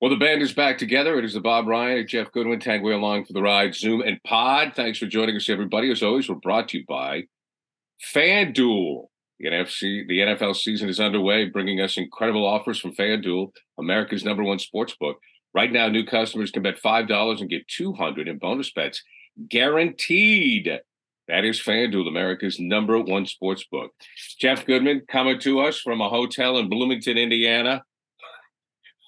Well, the band is back together. It is the Bob Ryan and Jeff Goodman tag way along for the ride, Zoom and Pod. Thanks for joining us, everybody. As always, we're brought to you by FanDuel. The NFC, the NFL season is underway, bringing us incredible offers from FanDuel, America's number one sports book. Right now, new customers can bet five dollars and get two hundred in bonus bets, guaranteed. That is FanDuel, America's number one sports book. Jeff Goodman coming to us from a hotel in Bloomington, Indiana.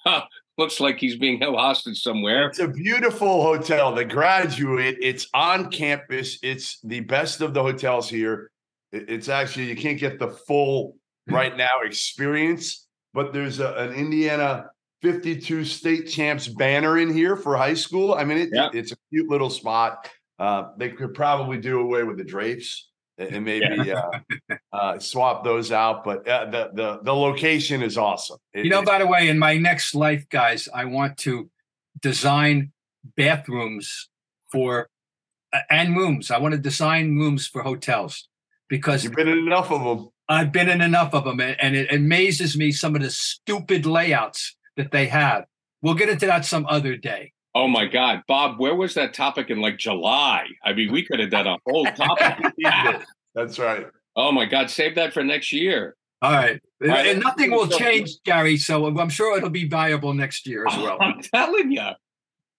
Looks like he's being held hostage somewhere. It's a beautiful hotel. The graduate, it's on campus. It's the best of the hotels here. It's actually, you can't get the full right now experience, but there's a, an Indiana 52 state champs banner in here for high school. I mean, it, Yeah. it's a cute little spot. Uh, they could probably do away with the drapes and maybe uh, uh, swap those out, but uh, the, the, the location is awesome. It- You know, by the way, in my next life, guys, I want to design bathrooms for uh, and rooms. I want to design rooms for hotels because you've been in enough of them. I've been in enough of them, and and it amazes me some of the stupid layouts that they have. We'll get into that some other day. Oh my God, Bob, where was that topic in like July? I mean, we could have done a whole topic. That's right. oh my God, save that for next year. All right, All right, and nothing will change, Gary. So I'm sure it'll be viable next year as well. I'm telling you,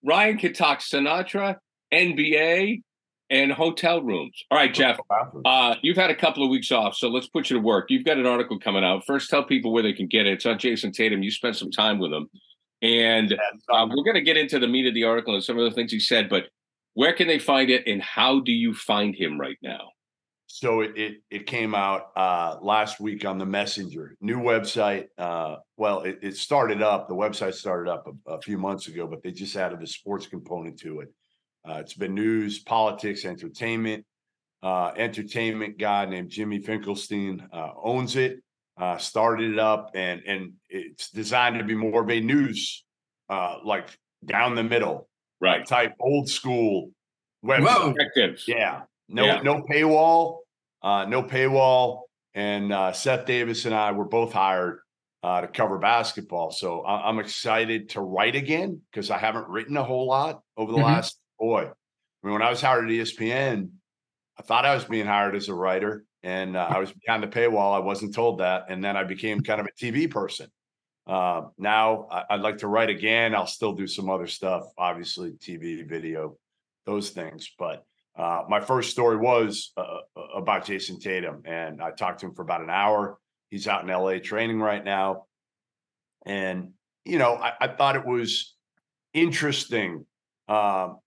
Ryan could talk Sinatra, NBA, and hotel rooms. All right, Jeff, uh, you've had a couple of weeks off, so let's put you to work. You've got an article coming out. First, tell people where they can get it. It's on Jayson Tatum. You spent some time with him. And uh, we're going to get into the meat of the article and some of the things he said, but where can they find it and how do you find him right now? So it, it it came out uh, last week on the Messenger new website. Uh, well, it, it started up. The website started up a, a few months ago, but they just added the sports component to it. Uh, it's been news, politics, entertainment. Uh, entertainment guy named Jimmy Finkelstein uh, owns it. Uh, started it up, and and it's designed to be more of a news, uh, like down the middle, Right. type old school website. Yeah. No, Yeah. no paywall, uh, no paywall. And uh, Seth Davis and I were both hired uh, to cover basketball. So I- I'm excited to write again because I haven't written a whole lot over the Mhm. last boy. I mean, when I was hired at ESPN, I thought I was being hired as a writer, and uh, I was behind the paywall. I wasn't told that, and then I became kind of a TV person. Uh, now I- I'd like to write again. I'll still do some other stuff, obviously TV, video, those things. But uh, my first story was uh, about Jayson Tatum, and I talked to him for about an hour. He's out in LA training right now, and you know I, I thought it was interesting. Um,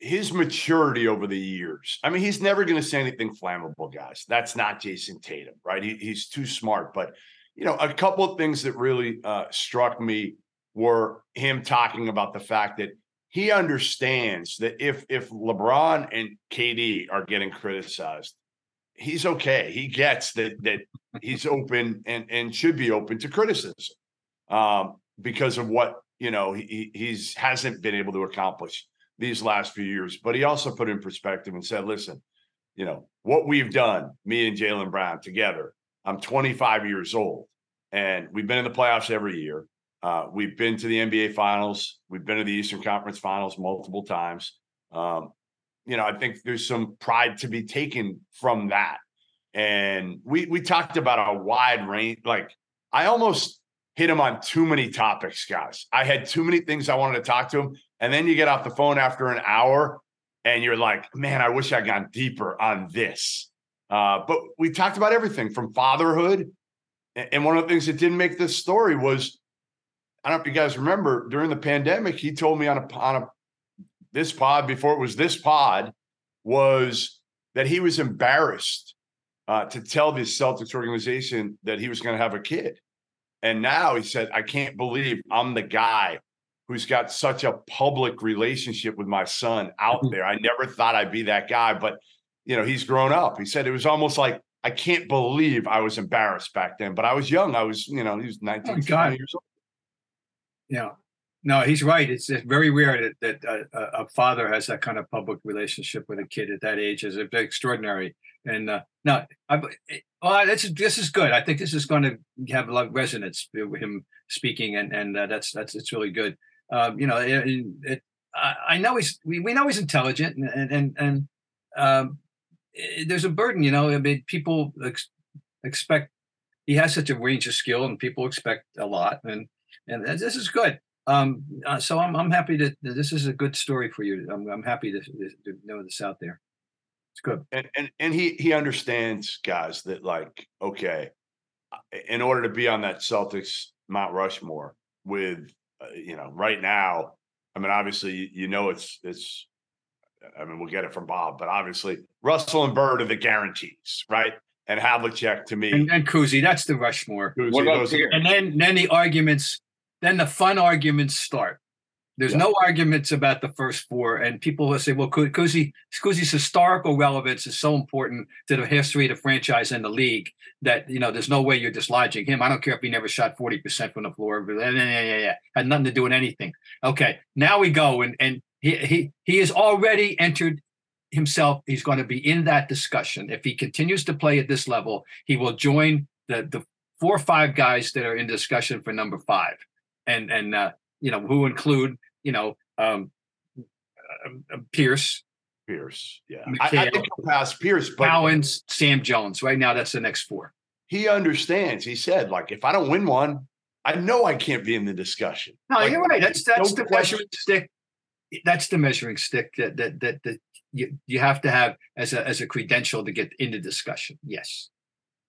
his maturity over the years. I mean, he's never going to say anything flammable, guys. That's not Jayson Tatum, right? He, he's too smart. But you know, a couple of things that really uh, struck me were him talking about the fact that he understands that if if LeBron and KD are getting criticized, he's okay. He gets that that he's open and and should be open to criticism. Um, because of what you know he he's hasn't been able to accomplish these last few years. But he also put in perspective and said, "Listen, you know what we've done, me and Jaylen Brown together. I'm 25 years old, and we've been in the playoffs every year. Uh, we've been to the NBA Finals. We've been to the Eastern Conference Finals multiple times. Um, you know, I think there's some pride to be taken from that. And we we talked about a wide range. Like I almost hit him on too many topics, guys. I had too many things I wanted to talk to him. And then you get off the phone after an hour and you're like, man, I wish I'd gone deeper on this. Uh, but we talked about everything from fatherhood. And one of the things that didn't make this story was I don't know if you guys remember during the pandemic, he told me on a on a this pod before it was this pod was that he was embarrassed uh, to tell the Celtics organization that he was going to have a kid. And now he said, I can't believe I'm the guy who's got such a public relationship with my son out mm-hmm. there. I never thought I'd be that guy, but you know, he's grown up. He said it was almost like I can't believe I was embarrassed back then, but I was young. I was, you know, he was 19 oh, years old. Yeah. No, he's right. It's, it's very rare that, that a, a, father has that kind of public relationship with a kid at that age. is extraordinary. And uh, no, I, well, this is this is good. I think this is going to have a lot of resonance with him speaking, and and uh, that's that's it's really good. Um, you know, it, it, I, know he's we, we know he's intelligent, and and and um, it, there's a burden. You know, I mean, people ex- expect he has such a range of skill, and people expect a lot, and and this is good. Um, uh, so I'm I'm happy that this is a good story for you. I'm I'm happy to, to know this out there. It's good. And and and he he understands, guys, that like okay, in order to be on that Celtics Mount Rushmore with uh, you know right now, I mean obviously you know it's it's I mean we'll get it from Bob, but obviously Russell and Bird are the guarantees, right? And Havlicek to me and, and Cousy, that's the Rushmore. Cousy, and then then the arguments then the fun arguments start. There's yeah. no arguments about the first four, and people will say, "Well, Cousy, Cousy's historical relevance is so important to the history of the franchise and the league that you know there's no way you're dislodging him. I don't care if he never shot forty percent from the floor. Yeah, yeah, yeah, yeah, had nothing to do with anything. Okay, now we go, and and he he he has already entered himself. He's going to be in that discussion. If he continues to play at this level, he will join the the four or five guys that are in discussion for number five and and uh, you know who include you know um, uh, Pierce. Pierce, yeah, McHale, I, I think he'll pass Pierce, but Sam Jones. Right now, that's the next four. He understands. He said, like, if I don't win one, I know I can't be in the discussion. No, like, you're right. That's that's no the question. measuring stick. That's the measuring stick that that that that you, you have to have as a as a credential to get into discussion. Yes.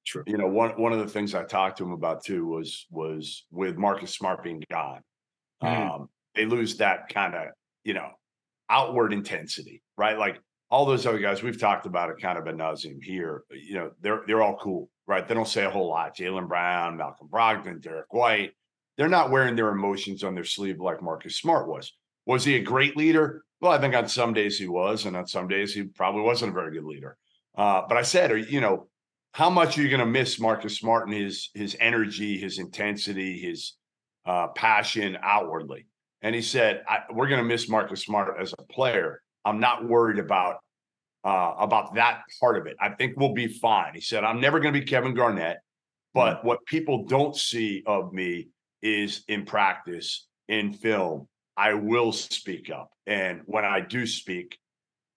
True. You know, one one of the things I talked to him about too was was with Marcus Smart being gone. Mm-hmm. Um, they lose that kind of, you know, outward intensity, right? Like all those other guys we've talked about it kind of a nauseum here. You know, they're they're all cool, right? They don't say a whole lot. Jaylen Brown, Malcolm Brogdon, Derrick White, they're not wearing their emotions on their sleeve like Marcus Smart was. Was he a great leader? Well, I think on some days he was, and on some days he probably wasn't a very good leader. Uh, but I said, you know, how much are you going to miss Marcus Smart and his his energy, his intensity, his uh, passion outwardly? And he said, "We're going to miss Marcus Smart as a player. I'm not worried about uh, about that part of it. I think we'll be fine." He said, "I'm never going to be Kevin Garnett, but mm-hmm. what people don't see of me is in practice, in film, I will speak up, and when I do speak,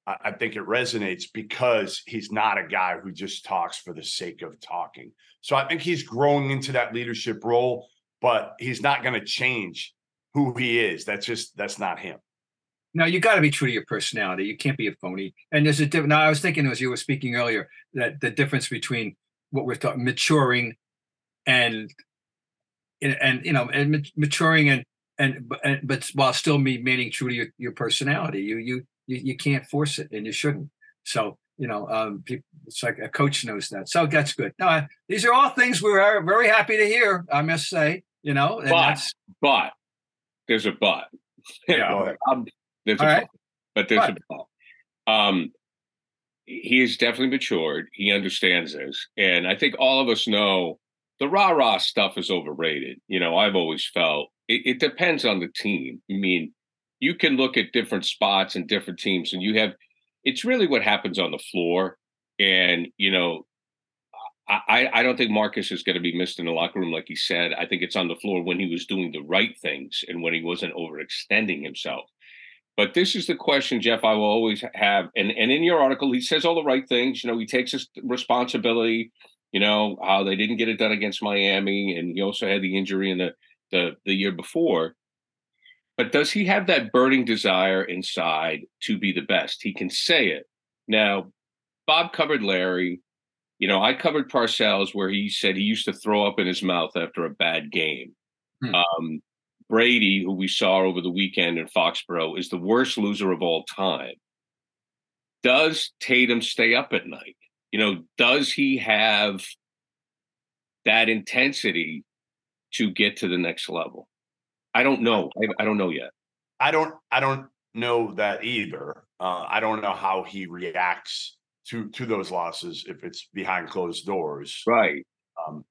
I think it resonates because he's not a guy who just talks for the sake of talking. So I think he's growing into that leadership role, but he's not going to change who he is. That's just that's not him. No, you got to be true to your personality. You can't be a phony. And there's a different. Now, I was thinking as you were speaking earlier that the difference between what we're talking maturing and and you know and maturing and and but, but while still remaining true to your, your personality. You you you, you can't force it and you shouldn't. So, you know, um, people, it's like a coach knows that. So that's good. No, these are all things we're very happy to hear, I must say, you know. but, but there's a but. Yeah. um, there's all a right. but, but there's but. a but. Um, he has definitely matured. He understands this. And I think all of us know the rah rah stuff is overrated. You know, I've always felt it, it depends on the team. I mean, you can look at different spots and different teams, and you have it's really what happens on the floor. And you know, I, I don't think Marcus is going to be missed in the locker room, like he said. I think it's on the floor when he was doing the right things and when he wasn't overextending himself. But this is the question, Jeff, I will always have. And, and in your article, he says all the right things. You know, he takes his responsibility, you know, how they didn't get it done against Miami. And he also had the injury in the, the, the year before. But does he have that burning desire inside to be the best? He can say it. Now, Bob covered Larry you know, I covered Parcells where he said he used to throw up in his mouth after a bad game. Hmm. Um, Brady, who we saw over the weekend in Foxborough, is the worst loser of all time. Does Tatum stay up at night? You know, does he have that intensity to get to the next level? I don't know. I, I don't know yet. I don't. I don't know that either. Uh, I don't know how he reacts to to those losses if it's behind closed doors. Right. Um,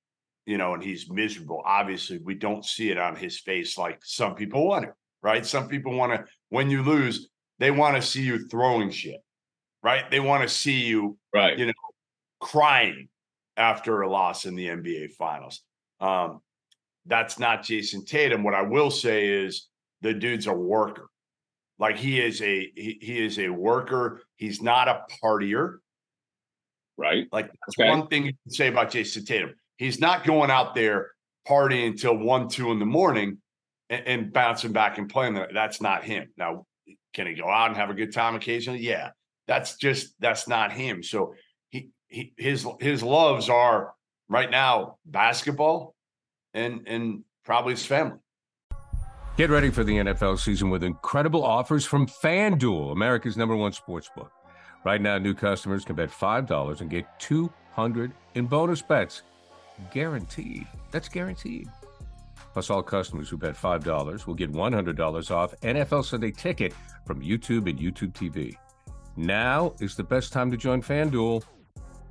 you know, and he's miserable. Obviously, we don't see it on his face like some people want it, right? Some people want to, when you lose, they want to see you throwing shit, right? They want to see you, right? You know, crying after a loss in the NBA Finals. Um, that's not Jayson Tatum. What I will say is the dude's a worker. Like he is a he, he is a worker. He's not a partier. Right. Like that's okay. one thing you can say about Jayson Tatum. He's not going out there partying until one, two in the morning and, and bouncing back and playing. That's not him. Now, can he go out and have a good time occasionally? Yeah. That's just that's not him. So he, he his his loves are right now basketball and and probably his family. Get ready for the NFL season with incredible offers from FanDuel, America's number one sports book. Right now, new customers can bet $5 and get 200 in bonus bets. Guaranteed. That's guaranteed. Plus, all customers who bet $5 will get $100 off NFL Sunday ticket from YouTube and YouTube TV. Now is the best time to join FanDuel.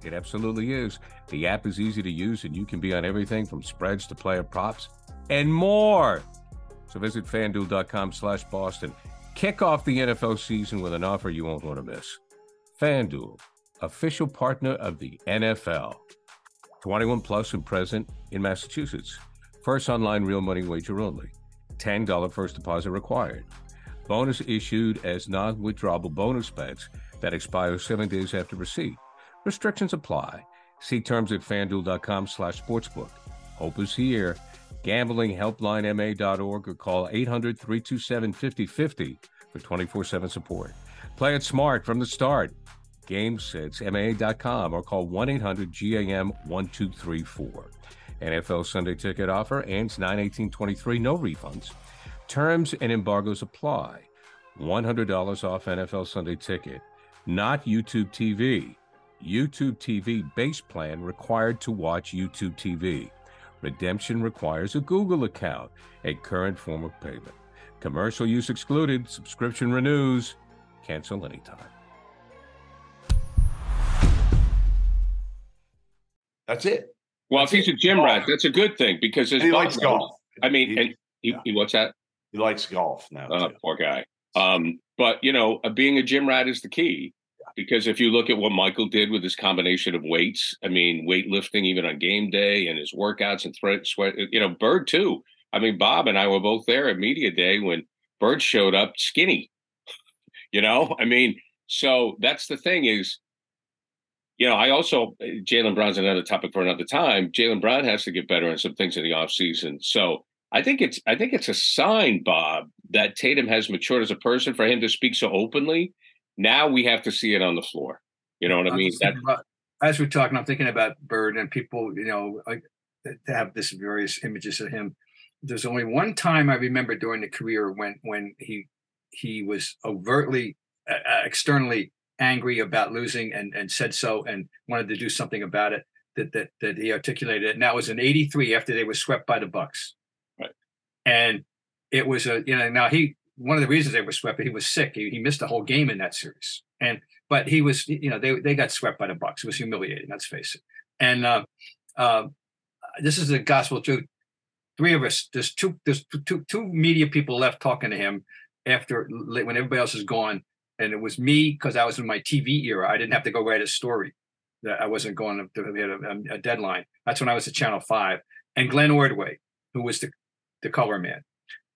It absolutely is. The app is easy to use, and you can be on everything from spreads to player props and more. So visit fanduel.com slash Boston. Kick off the NFL season with an offer you won't want to miss. FanDuel, official partner of the NFL. 21 plus and present in Massachusetts. First online real money wager only. $10 first deposit required. Bonus issued as non withdrawable bonus bets that expire seven days after receipt. Restrictions apply. See terms at fanduel.com slash sportsbook. Hope is here Gambling gamblinghelplinema.org or call 800 327 5050 for 24 7 support. Play it smart from the start. GameSenseMA.com or call 1 800 GAM 1234. NFL Sunday ticket offer ends 9 18 23, no refunds. Terms and embargoes apply. $100 off NFL Sunday ticket, not YouTube TV. YouTube TV base plan required to watch YouTube TV. Redemption requires a Google account, a current form of payment. Commercial use excluded, subscription renews, cancel anytime. That's it. Well, that's if he's it. a gym rat, that's a good thing because he likes golf. I mean, he, and he, yeah. he, what's that? He likes golf now. Uh, poor guy. Um, but you know, being a gym rat is the key because if you look at what Michael did with his combination of weights, I mean, weightlifting even on game day and his workouts and threat sweat, you know, Bird too. I mean, Bob and I were both there at media day when Bird showed up skinny. You know, I mean, so that's the thing is, you know, I also Jaylen Brown's another topic for another time. Jaylen Brown has to get better in some things in the offseason. So I think it's I think it's a sign, Bob, that Tatum has matured as a person for him to speak so openly now we have to see it on the floor. You know what I mean? That, about, as we're talking, I'm thinking about Bird and people, you know, like, to have this various images of him. There's only one time I remember during the career when when he he was overtly uh, uh, externally angry about losing and and said so and wanted to do something about it that that that he articulated it. And that was in 83 after they were swept by the Bucks. Right. And it was a you know now he one of the reasons they were swept, he was sick. He, he missed a whole game in that series. And but he was, you know, they they got swept by the Bucks. It was humiliating. Let's face it. And uh, uh, this is the gospel truth. three of us. There's two. There's two two media people left talking to him after when everybody else is gone, and it was me because I was in my TV era. I didn't have to go write a story. That I wasn't going to a, um, a deadline. That's when I was at Channel Five, and Glenn Ordway, who was the the color man,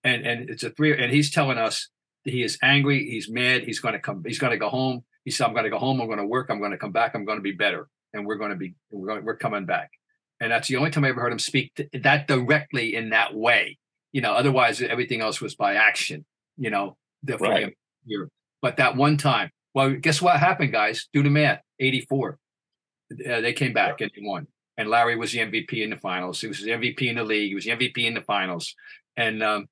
and and it's a three. And he's telling us he is angry. He's mad. He's going to come. He's going to go home. He said, "I'm going to go home. I'm going to work. I'm going to come back. I'm going to be better, and we're going to be we're going, we're coming back." and that's the only time I ever heard him speak that directly in that way. You know, otherwise everything else was by action. You know, the, right. here. But that one time, well, guess what happened, guys? Do the math. Eighty-four, uh, they came back and won. And Larry was the MVP in the finals. He was the MVP in the league. He was the MVP in the finals. And um,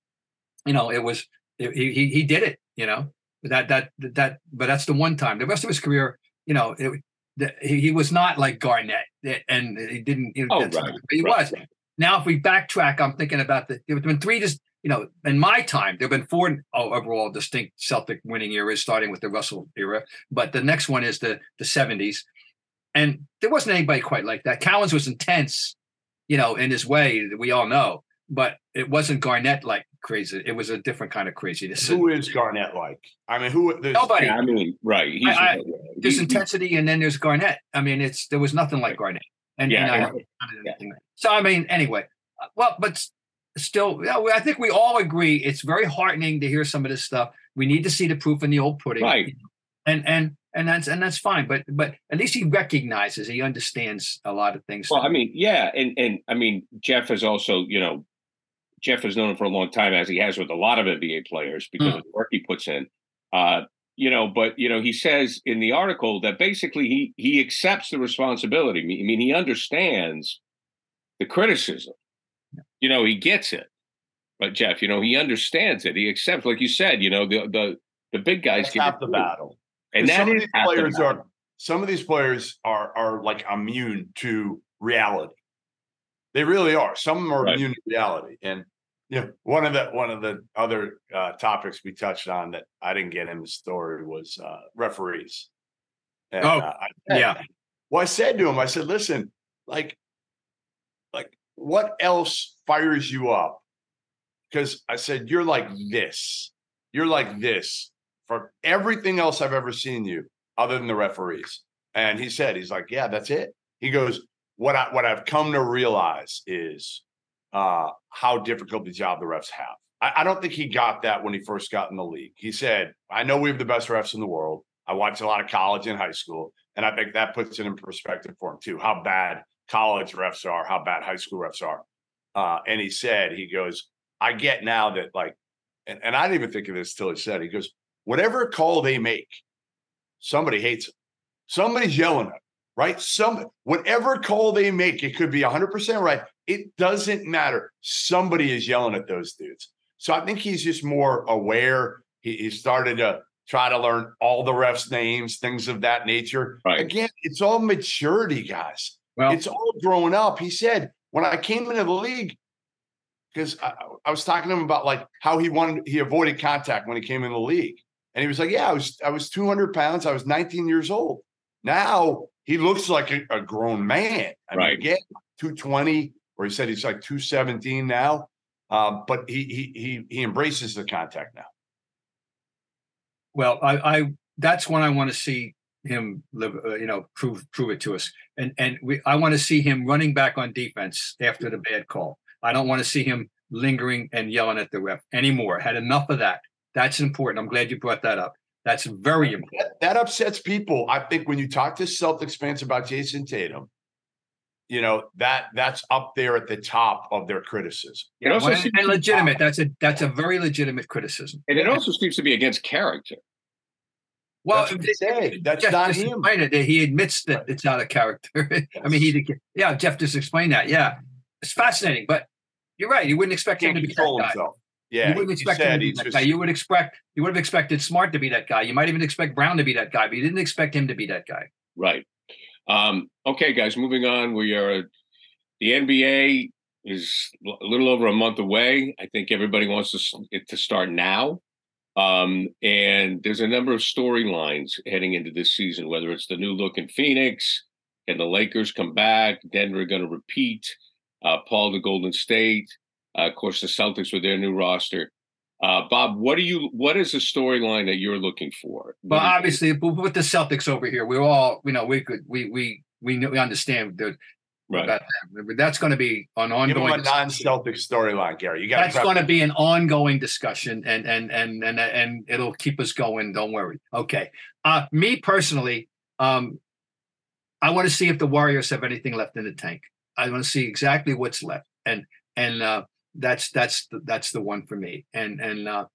you know, it was it, he he did it. You know that that that. But that's the one time. The rest of his career, you know, it, he, he was not like Garnett, eh, and he didn't. You know, oh, right, he right, was. Right. Now, if we backtrack, I'm thinking about the. There have been three just you know, in my time, there have been four overall distinct Celtic winning eras, starting with the Russell era. But the next one is the the 70s, and there wasn't anybody quite like that. Cowens was intense, you know, in his way. We all know, but it wasn't Garnett like crazy. It was a different kind of craziness. Who is Garnett like? I mean, who? Nobody. I mean, right. He's, I, I, there's intensity, and then there's Garnett. I mean, it's there was nothing like Garnett. And, yeah, and I, yeah. so I mean, anyway, uh, well, but still, I think we all agree it's very heartening to hear some of this stuff. We need to see the proof in the old pudding, right? And and and that's and that's fine. But but at least he recognizes, he understands a lot of things. Well, I mean, yeah, and and I mean, Jeff has also, you know, Jeff has known him for a long time, as he has with a lot of NBA players because mm. of the work he puts in. Uh, you know, but you know, he says in the article that basically he he accepts the responsibility. I mean, he understands the criticism. You know, he gets it. But Jeff, you know, he understands it. He accepts, like you said, you know, the the the big guys That's half the battle. And that some of these players are some of these players are are like immune to reality. They really are. Some of them are right. immune to reality. And yeah, one of the one of the other uh, topics we touched on that I didn't get in the story was uh, referees. And, oh, uh, I, yeah. Well, I said to him, I said, "Listen, like, what else fires you up?" Because I said, "You're like this. You're like this for everything else I've ever seen you, other than the referees." And he said, "He's like, yeah, that's it." He goes, "What I what I've come to realize is." uh, how difficult the job the refs have. I, I, don't think he got that when he first got in the league. He said, I know we have the best refs in the world. I watched a lot of college and high school. And I think that puts it in perspective for him too, how bad college refs are, how bad high school refs are. Uh, and he said, he goes, I get now that like, and, and I didn't even think of this till he said, he goes, whatever call they make, somebody hates it. Somebody's yelling at right? Some whatever call they make, it could be 100% right. It doesn't matter. Somebody is yelling at those dudes. So I think he's just more aware. He, he started to try to learn all the refs' names, things of that nature. Right. Again, it's all maturity, guys. Well, it's all growing up. He said, when I came into the league, because I, I, was talking to him about like how he wanted he avoided contact when he came in the league. And he was like, Yeah, I was I was 200 pounds, I was 19 years old. Now he looks like a, a grown man. I right. Mean, again, 220, or he said he's like 217 now. Um, but he, he he he embraces the contact now. Well, I, I that's when I want to see him live, uh, you know, prove prove it to us. And and we, I want to see him running back on defense after the bad call. I don't want to see him lingering and yelling at the ref anymore. Had enough of that. That's important. I'm glad you brought that up. That's very important. That, that, upsets people. I think when you talk to Celtics fans about Jayson Tatum, you know that that's up there at the top of their criticism. It also well, and legitimate. That's a that's a very legitimate criticism, and it also seems to be against character. Well, that's, say. that's not him. It. He admits that it's not a character. Yes. I mean, he yeah. Jeff just explained that. Yeah, it's fascinating, but you're right. You wouldn't expect him to be control himself. Yeah, you wouldn't expect him to be that just, guy. You would expect you would have expected Smart to be that guy. You might even expect Brown to be that guy, but you didn't expect him to be that guy. Right. Um, okay, guys, moving on. We are the NBA is a little over a month away. I think everybody wants to, it to start now. Um, and there's a number of storylines heading into this season, whether it's the new look in Phoenix, and the Lakers come back, Denver going to repeat, uh, Paul to Golden State. Uh, of course, the Celtics with their new roster. Uh, Bob, what do you? What is the storyline that you're looking for? Well, obviously, with the Celtics over here, we're all you know we could we we we we understand that right. That, that's going to be an ongoing. Give a non-Celtic storyline, Gary. You got that's going to be an ongoing discussion, and and and and and it'll keep us going. Don't worry. Okay. Uh, me personally, um, I want to see if the Warriors have anything left in the tank. I want to see exactly what's left, and and uh, that's that's the, that's the one for me. And and uh,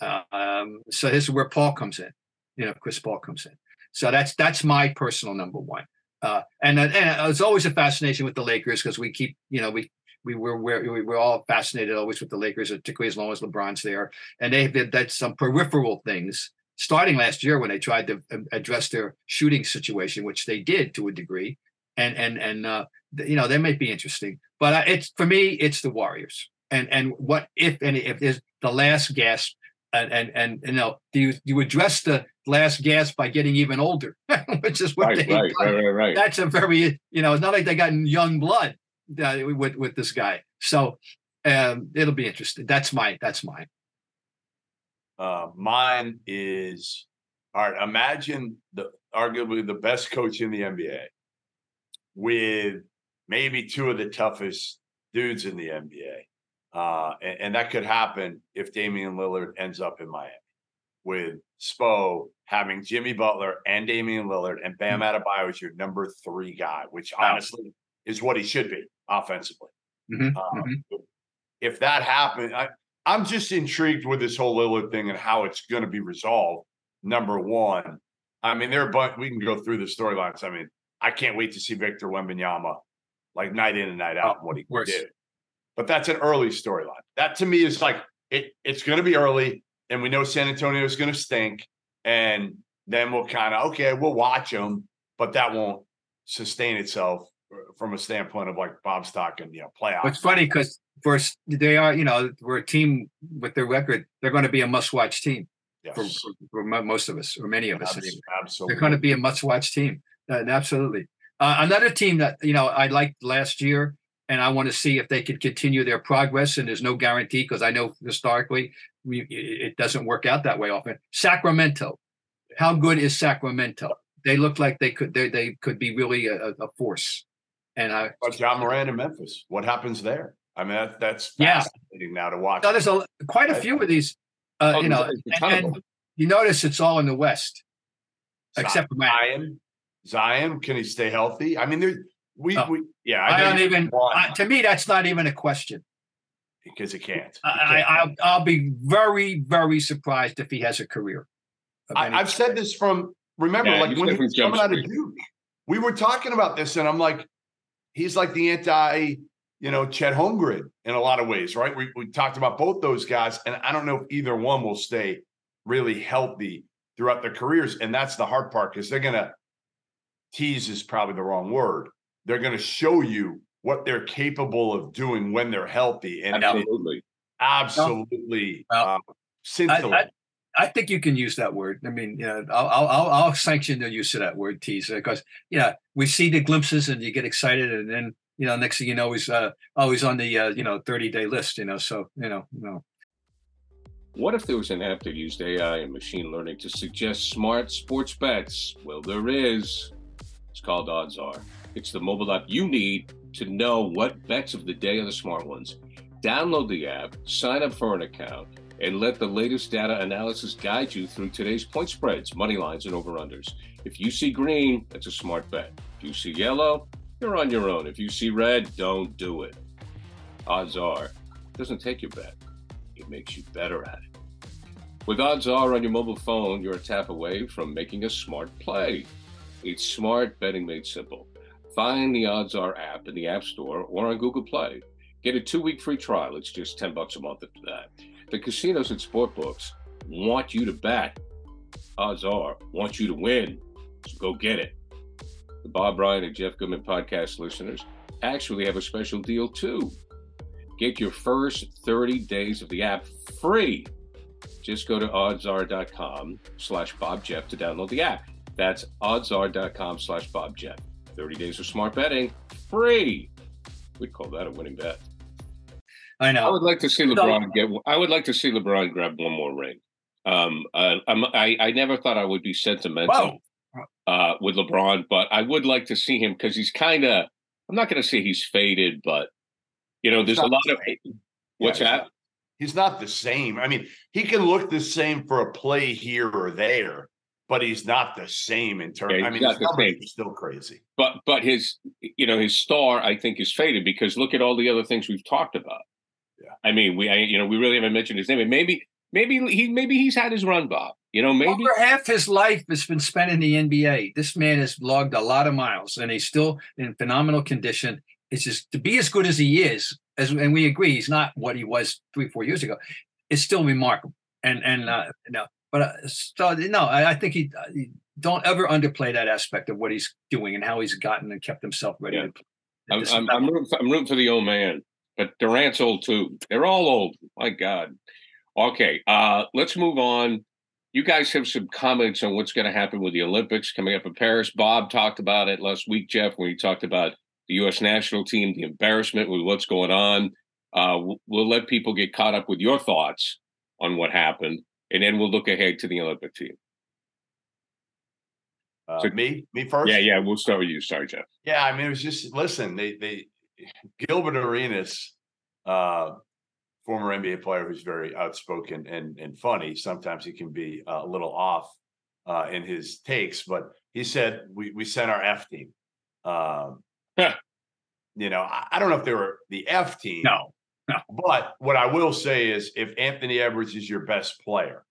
uh, um, so this is where Paul comes in. You know, Chris Paul comes in. So that's that's my personal number one. Uh, and and it's always a fascination with the Lakers because we keep you know we we were we're, we're all fascinated always with the Lakers, particularly as long as LeBron's there. And they did that some peripheral things starting last year when they tried to um, address their shooting situation, which they did to a degree. And and and uh, you know they might be interesting, but uh, it's for me it's the Warriors and and what if any if there's the last gasp and and and you know you you address the last gasp by getting even older which is what right, they right, right, right, right. that's a very you know it's not like they got young blood uh, with with this guy. So um it'll be interesting. That's my that's mine. Uh mine is all right imagine the arguably the best coach in the nba with maybe two of the toughest dudes in the nba uh, and, and, that could happen if Damian Lillard ends up in Miami with Spo having Jimmy Butler and Damian Lillard and Bam mm-hmm. Adebayo as your number three guy, which honestly is what he should be offensively. Mm-hmm. Uh, mm-hmm. If that happened, I, I'm just intrigued with this whole Lillard thing and how it's going to be resolved. Number one, I mean, there are but we can go through the storylines. I mean, I can't wait to see Victor Wembanyama like night in and night out oh, what he did but that's an early storyline. That to me is like it, it's going to be early, and we know San Antonio is going to stink, and then we'll kind of okay, we'll watch them, but that won't sustain itself from a standpoint of like Bob Stock and you know playoffs. It's funny because first they are you know we're a team with their record, they're going to be a must-watch team yes. for, for, for, most of us or many of us. Absolutely, absolutely. they're going to be a must-watch team. Uh, absolutely. Uh, another team that you know I liked last year and I want to see if they could continue their progress. And there's no guarantee because I know historically we, it doesn't work out that way often. Sacramento, how good is Sacramento? They look like they could they, they could be really a, a force. And I but Ja Morant in Memphis, what happens there? I mean that, that's fascinating yeah. now to watch. No, there's a quite a few of these. Uh, oh, you know, and, and you notice it's all in the West, Zion, except for Zion. Zion, can he stay healthy? I mean, there we, oh, we yeah. I, I don't even. Uh, to me, that's not even a question. Because he can't. He I, I'll, I'll be very, very surprised if he has a career. I, have said this from remember, yeah, like when he was coming out of Duke, we were talking about this, and I'm like, he's like the anti, you know, Chet Holmgren in a lot of ways, right? We we talked about both those guys, and I don't know if either one will stay really healthy throughout their careers, and that's the hard part because they're gonna tease is probably the wrong word they're going to show you what they're capable of doing when they're healthy. And absolutely, absolutely, well, uh, I, I, I, think you can use that word. I mean, you know, I'll, I'll, I'll sanction the use of that word, tease, because you know we see the glimpses and you get excited, and then you know next thing you know he's uh, always on the uh, you know 30 day list. You know, so you know, you know. What if there was an app that used AI and machine learning to suggest smart sports bets? Well, there is. It's called Odds Are. It's the mobile app you need to know what bets of the day are the smart ones. Download the app, sign up for an account, and let the latest data analysis guide you through today's point spreads, money lines, and over-unders. If you see green, that's a smart bet. If you see yellow, you're on your own. If you see red, don't do it. Odds are, it doesn't take your bet, it makes you better at it. With Odds Are on your mobile phone, you're a tap away from making a smart play. It's smart betting made simple. Find the Odds Are app in the App Store or on Google Play. Get a two-week free trial. It's just 10 bucks a month after that. The casinos and sportbooks want you to bet. Odds are want you to win. So go get it. The Bob Ryan and Jeff Goodman podcast listeners actually have a special deal too. Get your first 30 days of the app free. Just go to oddsare.com slash Bob Jeff to download the app. That's oddsare.com slash Bob Jeff. 30 days of smart betting free. We'd call that a winning bet. I know. I would like to see LeBron so, get. I would like to see LeBron grab one more ring. Um, uh, i I never thought I would be sentimental uh, with LeBron, but I would like to see him because he's kind of. I'm not going to say he's faded, but you know, there's a lot of. What's yeah, that? He's not the same. I mean, he can look the same for a play here or there, but he's not the same in terms. Yeah, I mean, not the same. still crazy. But but his you know his star I think is faded because look at all the other things we've talked about. Yeah. I mean, we I, you know we really haven't mentioned his name. And maybe maybe he maybe he's had his run, Bob. You know, maybe over half his life has been spent in the NBA. This man has logged a lot of miles, and he's still in phenomenal condition. It's just to be as good as he is, as and we agree, he's not what he was three, four years ago. It's still remarkable, and and uh, you know, but uh, so no, I, I think he, uh, he, don't ever underplay that aspect of what he's doing and how he's gotten and kept himself ready. Yeah. I'm, I'm, I'm, rooting for, I'm rooting for the old man, but Durant's old too. They're all old. My God. Okay, uh, let's move on. You guys have some comments on what's going to happen with the Olympics coming up in Paris. Bob talked about it last week, Jeff, when he talked about the U.S. national team, the embarrassment with what's going on. Uh, we'll let people get caught up with your thoughts on what happened, and then we'll look ahead to the Olympic team. Uh, so, me, me first. Yeah, yeah. We'll start with you. Sorry, Jeff. Yeah, I mean, it was just listen. They, they, Gilbert Arenas, uh, former NBA player who's very outspoken and and funny. Sometimes he can be a little off uh, in his takes, but he said we we sent our F team. Um, you know, I, I, don't know if they were the F team. No. But what I will say is, if Anthony Edwards is your best player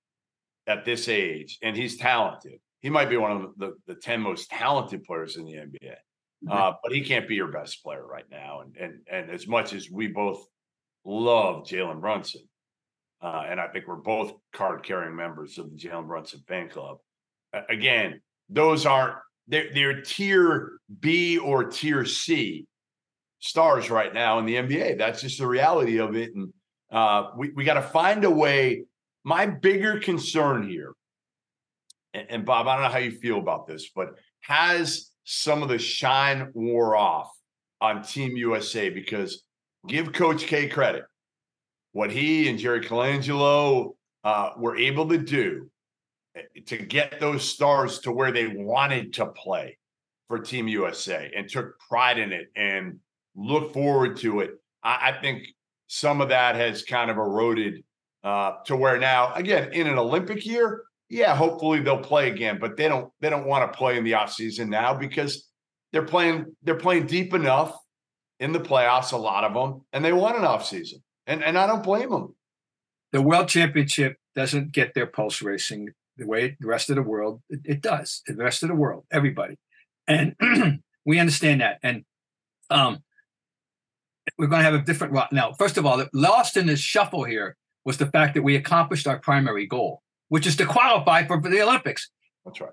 at this age, and he's talented, he might be one of the, the 10 most talented players in the NBA. Mm-hmm. Uh, but he can't be your best player right now. And and and as much as we both love Jalen Brunson, uh, and I think we're both card carrying members of the Jalen Brunson fan club. Uh, again, those aren't they're, they're tier B or tier C stars right now in the NBA. That's just the reality of it. And uh, we, we got to find a way. My bigger concern here, and, and Bob, I don't know how you feel about this, but has some of the shine wore off on Team USA because give Coach K credit. What he and Jerry Colangelo uh, were able to do to get those stars to where they wanted to play for Team USA and took pride in it and look forward to it. I, I think some of that has kind of eroded uh, to where now, again, in an Olympic year, yeah, hopefully they'll play again, but they don't they don't want to play in the offseason now because they're playing they're playing deep enough in the playoffs, a lot of them, and they want an offseason. And and I don't blame them. The World Championship doesn't get their pulse racing the way the rest of the world it, it does the rest of the world everybody and we understand that and um we're going to have a different now first of all lost in this shuffle here was the fact that we accomplished our primary goal which is to qualify for, for the olympics that's right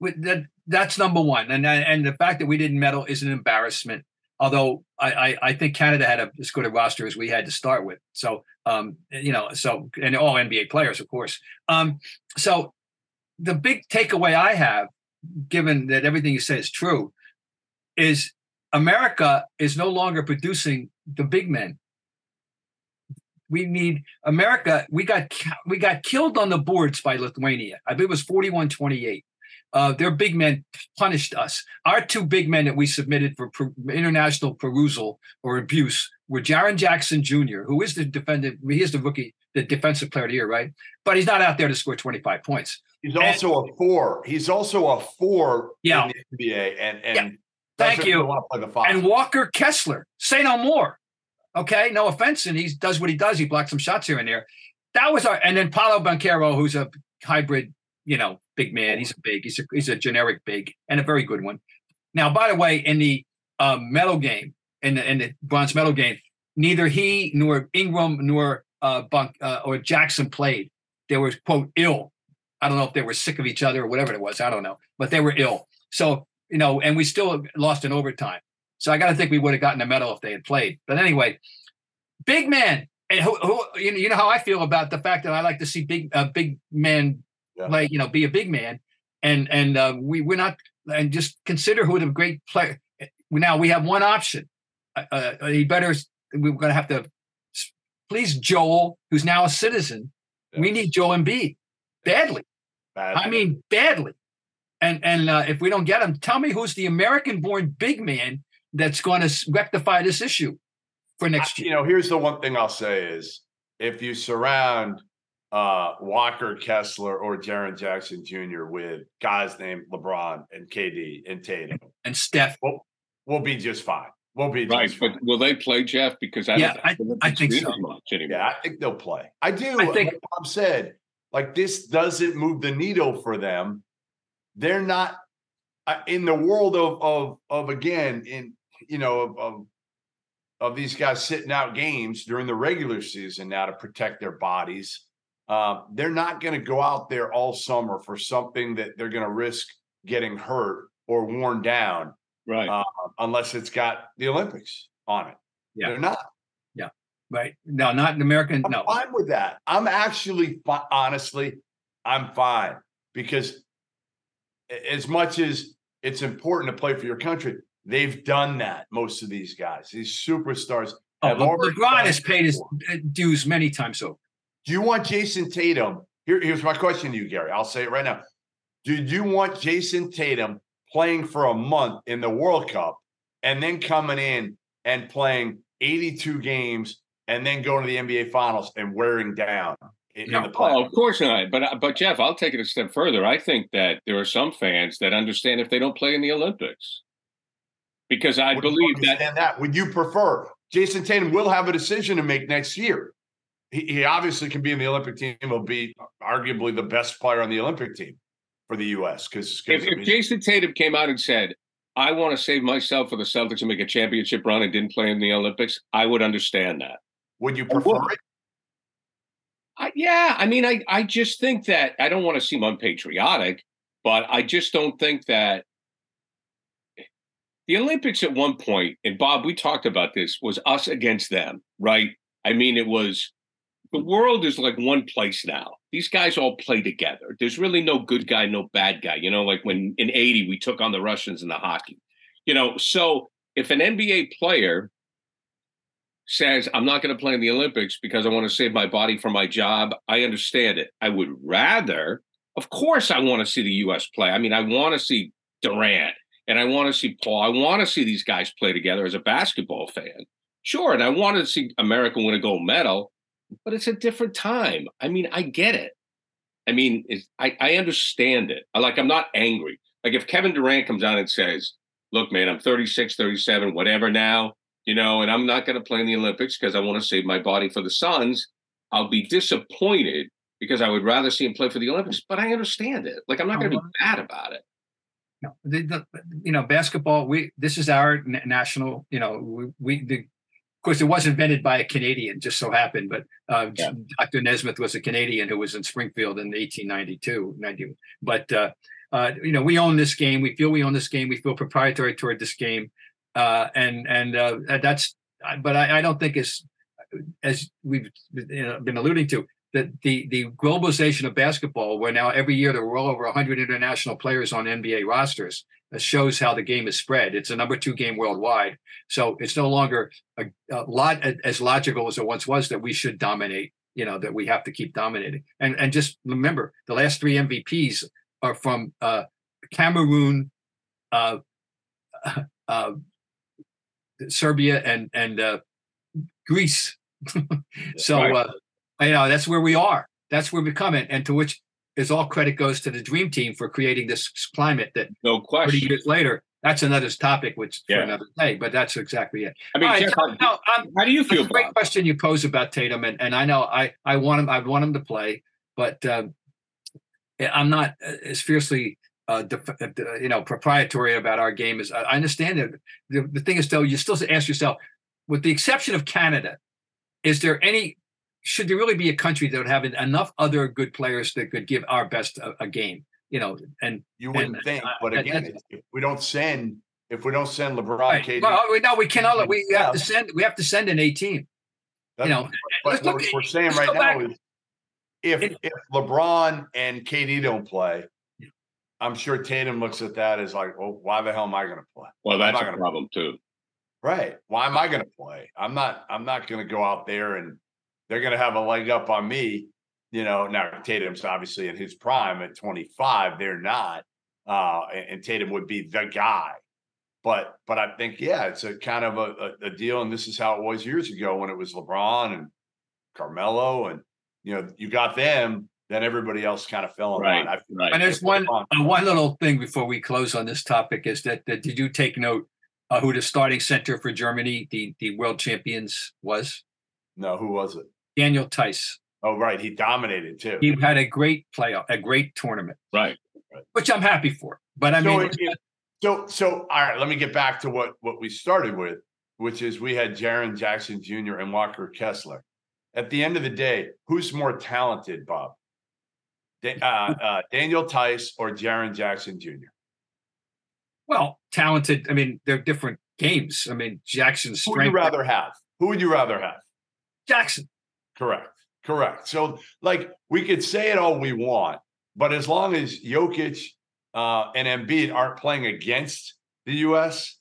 that, that's number one and and the fact that we didn't medal is an embarrassment although I, I, I think Canada had a, as good a roster as we had to start with. So um, you know, so and all NBA players, of course. Um, so the big takeaway I have, given that everything you say is true, is America is no longer producing the big men. We need America. We got we got killed on the boards by Lithuania. I believe it was 41-28 uh, their big men punished us. Our two big men that we submitted for per- international perusal or abuse were Jaren Jackson Jr., who is the defendant. He is the rookie, the defensive player of the year, right? But he's not out there to score 25 points. He's and, also a four. He's also a four yeah. in the NBA. And, and yeah. Thank you. And Walker Kessler, say no more. Okay, no offense. And he does what he does. He blocks some shots here and there. That was our, and then Paolo Banchero, who's a hybrid you know, big man. He's a big. He's a he's a generic big and a very good one. Now, by the way, in the uh, medal game, in the, in the bronze medal game, neither he nor Ingram nor uh, Bunk uh, or Jackson played. They were quote ill. I don't know if they were sick of each other or whatever it was. I don't know, but they were ill. So you know, and we still lost in overtime. So I got to think we would have gotten a medal if they had played. But anyway, big man. And who, who you know you know how I feel about the fact that I like to see big uh, big men yeah. like you know be a big man and and uh, we we're not and just consider who the great player now we have one option uh, uh, he better we're going to have to please, Joel, who's now a citizen. Yeah. We need Joel Embiid badly. badly. I mean, badly. And and uh, if we don't get him, tell me who's the American-born big man that's going to rectify this issue for next year. You know, here's the one thing I'll say is if you surround uh, Walker Kessler or Jaren Jackson Jr. with guys named LeBron and KD and Tatum and Steph, we'll, we'll be just fine. We'll be right, but will they play Jeff? Because I yeah, I, I think so. Yeah, I think they'll play. I do. I think like Bob said, like this doesn't move the needle for them. They're not uh, in the world of of of again in you know of, of of these guys sitting out games during the regular season now to protect their bodies. Uh, they're not going to go out there all summer for something that they're going to risk getting hurt or worn down, right? Uh, unless it's got the Olympics on it. Yeah, they're not. Yeah, right. No, not an American. I'm no, fine with that. I'm actually honestly, I'm fine because as much as it's important to play for your country, They've done that. Most of these guys, these superstars. Oh, LeBron has paid his uh, dues many times over. Do you want Jayson Tatum? Here, here's my question to you, Gary. I'll say it right now. Do you want Jayson Tatum playing for a month in the World Cup and then coming in and playing 82 games and then going to the NBA Finals and wearing down? In, no, in oh, of course not. But uh, but Jeff, I'll take it a step further. I think that there are some fans that understand if they don't play in the Olympics because I Would believe that, that. Would you prefer Jayson Tatum will have a decision to make next year? He, he obviously can be in the Olympic team. He'll be arguably the best player on the Olympic team for the U.S. Because if, if Jayson Tatum came out and said, "I want to save myself for the Celtics and make a championship run," and didn't play in the Olympics, I would understand that. Would you prefer it? I, yeah, I mean, I I just think that I don't want to seem unpatriotic, but I just don't think that the Olympics at one point, and Bob, we talked about this, was us against them, right? I mean, it was the world is like one place now. These guys all play together. There's really no good guy, no bad guy. You know, like when in 80 we took on the Russians in the hockey. You know, so if an NBA player says, I'm not going to play in the Olympics because I want to save my body for my job, I understand it. I would rather, of course, I want to see the US play. I mean, I want to see Durant and I want to see Paul. I want to see these guys play together as a basketball fan. Sure, and I want to see America win a gold medal, but it's a different time. I mean, I get it. I mean, I, I understand it. Like, I'm not angry. Like, if Kevin Durant comes out and says, look, man, I'm 36, 37, whatever now, you know, and I'm not going to play in the Olympics because I want to save my body for the Suns, I'll be disappointed because I would rather see him play for the Olympics, but I understand it. Like, I'm not going to be bad about it you know, the, the, you know, basketball. We this is our national. You know, we, we the, of course it was invented by a Canadian, just so happened. But uh, yeah. Dr. Naismith was a Canadian who was in Springfield in 1892, 90. But uh, uh, you know, we own this game. We feel we own this game. We feel proprietary toward this game, uh, and and uh, that's. But I, I don't think as as we've you know, been alluding to, that the the globalization of basketball, where now every year there are well over 100 international players on NBA rosters, that shows how the game is spread. It's a number two game worldwide, so it's no longer a, a lot as logical as it once was that we should dominate. You know that we have to keep dominating, and and just remember the last three MVPs are from uh, Cameroon, uh, uh, Serbia, and and uh, Greece. so. Right uh, you know, that's where we are. That's where we're coming. And to which is all credit goes to the dream team for creating this climate that no question 30 years later, that's another topic, which yeah. for another day, but that's exactly it. I mean, right, Jeff, how, now, um, how, do you feel? Great question you pose about Tatum, and, and I know I I want him I want him to play, but um, I'm not uh, as fiercely uh, uh you know proprietary about our game is. I understand it. The, the thing is, though, you still ask yourself, with the exception of Canada, is there any should there really be a country that would have enough other good players that could give our best a, a game? You know, and you wouldn't and, think, uh, but again, if we don't send, if we don't send LeBron, right. KD, well, we, no, we cannot. We yeah. have to send. We have to send an 18. That's, you know, what look, we're, saying right now is if if LeBron and KD don't play, I'm sure Tatum looks at that as like, well, why the hell am I going to play? Well, that's a problem play? too. Right. Why am I going to play? I'm not. I'm not going to go out there and they're going to have a leg up on me. You know, now Tatum's obviously in his prime at 25. They're not, uh, and Tatum would be the guy. But but I think yeah, it's a kind of a, a, a deal, and this is how it was years ago when it was LeBron and Carmelo, and you know you got them, then everybody else kind of fell in right, line. right. And there's one uh, one little thing before we close on this topic is that, that did you take note uh, who the starting center for Germany, the the world champions, was? No, who was it? Daniel Theis. Oh, right. He dominated too. He had a great playoff, a great tournament. Right. right. Which I'm happy for. But I so mean, it, so so all right. Let me get back to what what we started with, which is we had Jaren Jackson Jr. and Walker Kessler. At the end of the day, who's more talented, Bob? Uh, uh, Daniel Theis or Jaren Jackson Jr. Well, talented. I mean, they're different games. I mean, Jackson's strength. Who would you rather have? Who would you rather have? Jackson. Correct. Correct. So, like, we could say it all we want, but as long as Jokic uh, and Embiid aren't playing against the U.S.,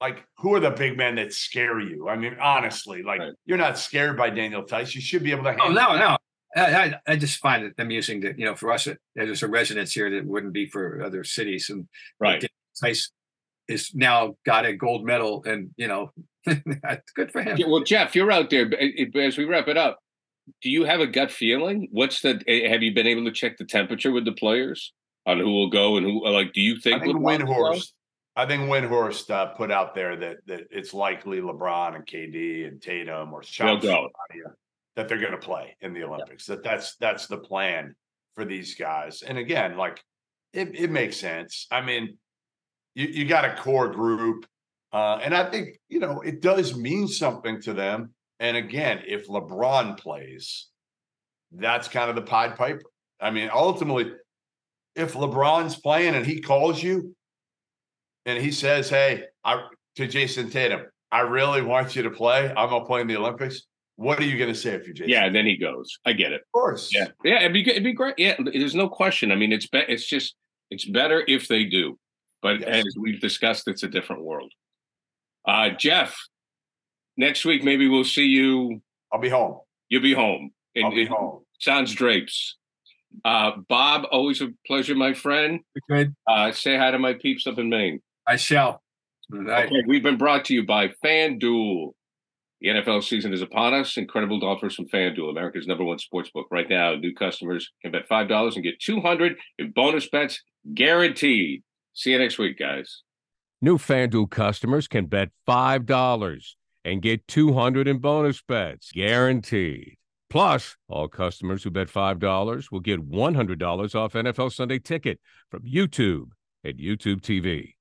like, who are the big men that scare you? I mean, honestly, like, right. you're not scared by Daniel Theis. You should be able to. Oh no, no. I, I, just find it amusing that you know for us it, there's a residence here that wouldn't be for other cities and right Theis is now got a gold medal and you know that's good for him. Yeah, well, Jeff, you're out there. As we wrap it up, do you have a gut feeling? What's the? Eh, have you been able to check the temperature with the players on who will go and who? Like, do you think? I think Windhorst. I think Windhorst uh, put out there that that it's likely LeBron and KD and Tatum or they'll Sean that they're going to play in the Olympics. Yeah. That that's that's the plan for these guys. And again, like it, it makes sense. I mean, you, you got a core group. Uh, and I think, you know, it does mean something to them. And again, if LeBron plays, that's kind of the Pied Piper. I mean, ultimately, if LeBron's playing and he calls you and he says, Hey, I to Jayson Tatum, I really want you to play. I'm gonna play in the Olympics. What are you going to say if you're Jayson? Yeah, then he goes. I get it. Of course. Yeah, yeah. It'd be it'd be great. Yeah, there's no question. I mean, it's be, it's just it's better if they do, but yes. as we've discussed, it's a different world. Uh, Jeff, next week maybe we'll see you. I'll be home. You'll be home. In, I'll be home. Sans drapes. Uh, Bob, always a pleasure, my friend. Good. Uh, say hi to my peeps up in Maine. I shall. Okay, we've been brought to you by FanDuel. The NFL season is upon us. Incredible offers from FanDuel, America's number one sports book. Right now, new customers can bet $5 and get 200 in bonus bets guaranteed. See you next week, guys. New FanDuel customers can bet $5 and get 200 in bonus bets guaranteed. Plus, all customers who bet $5 will get $100 off NFL Sunday ticket from YouTube at YouTube TV.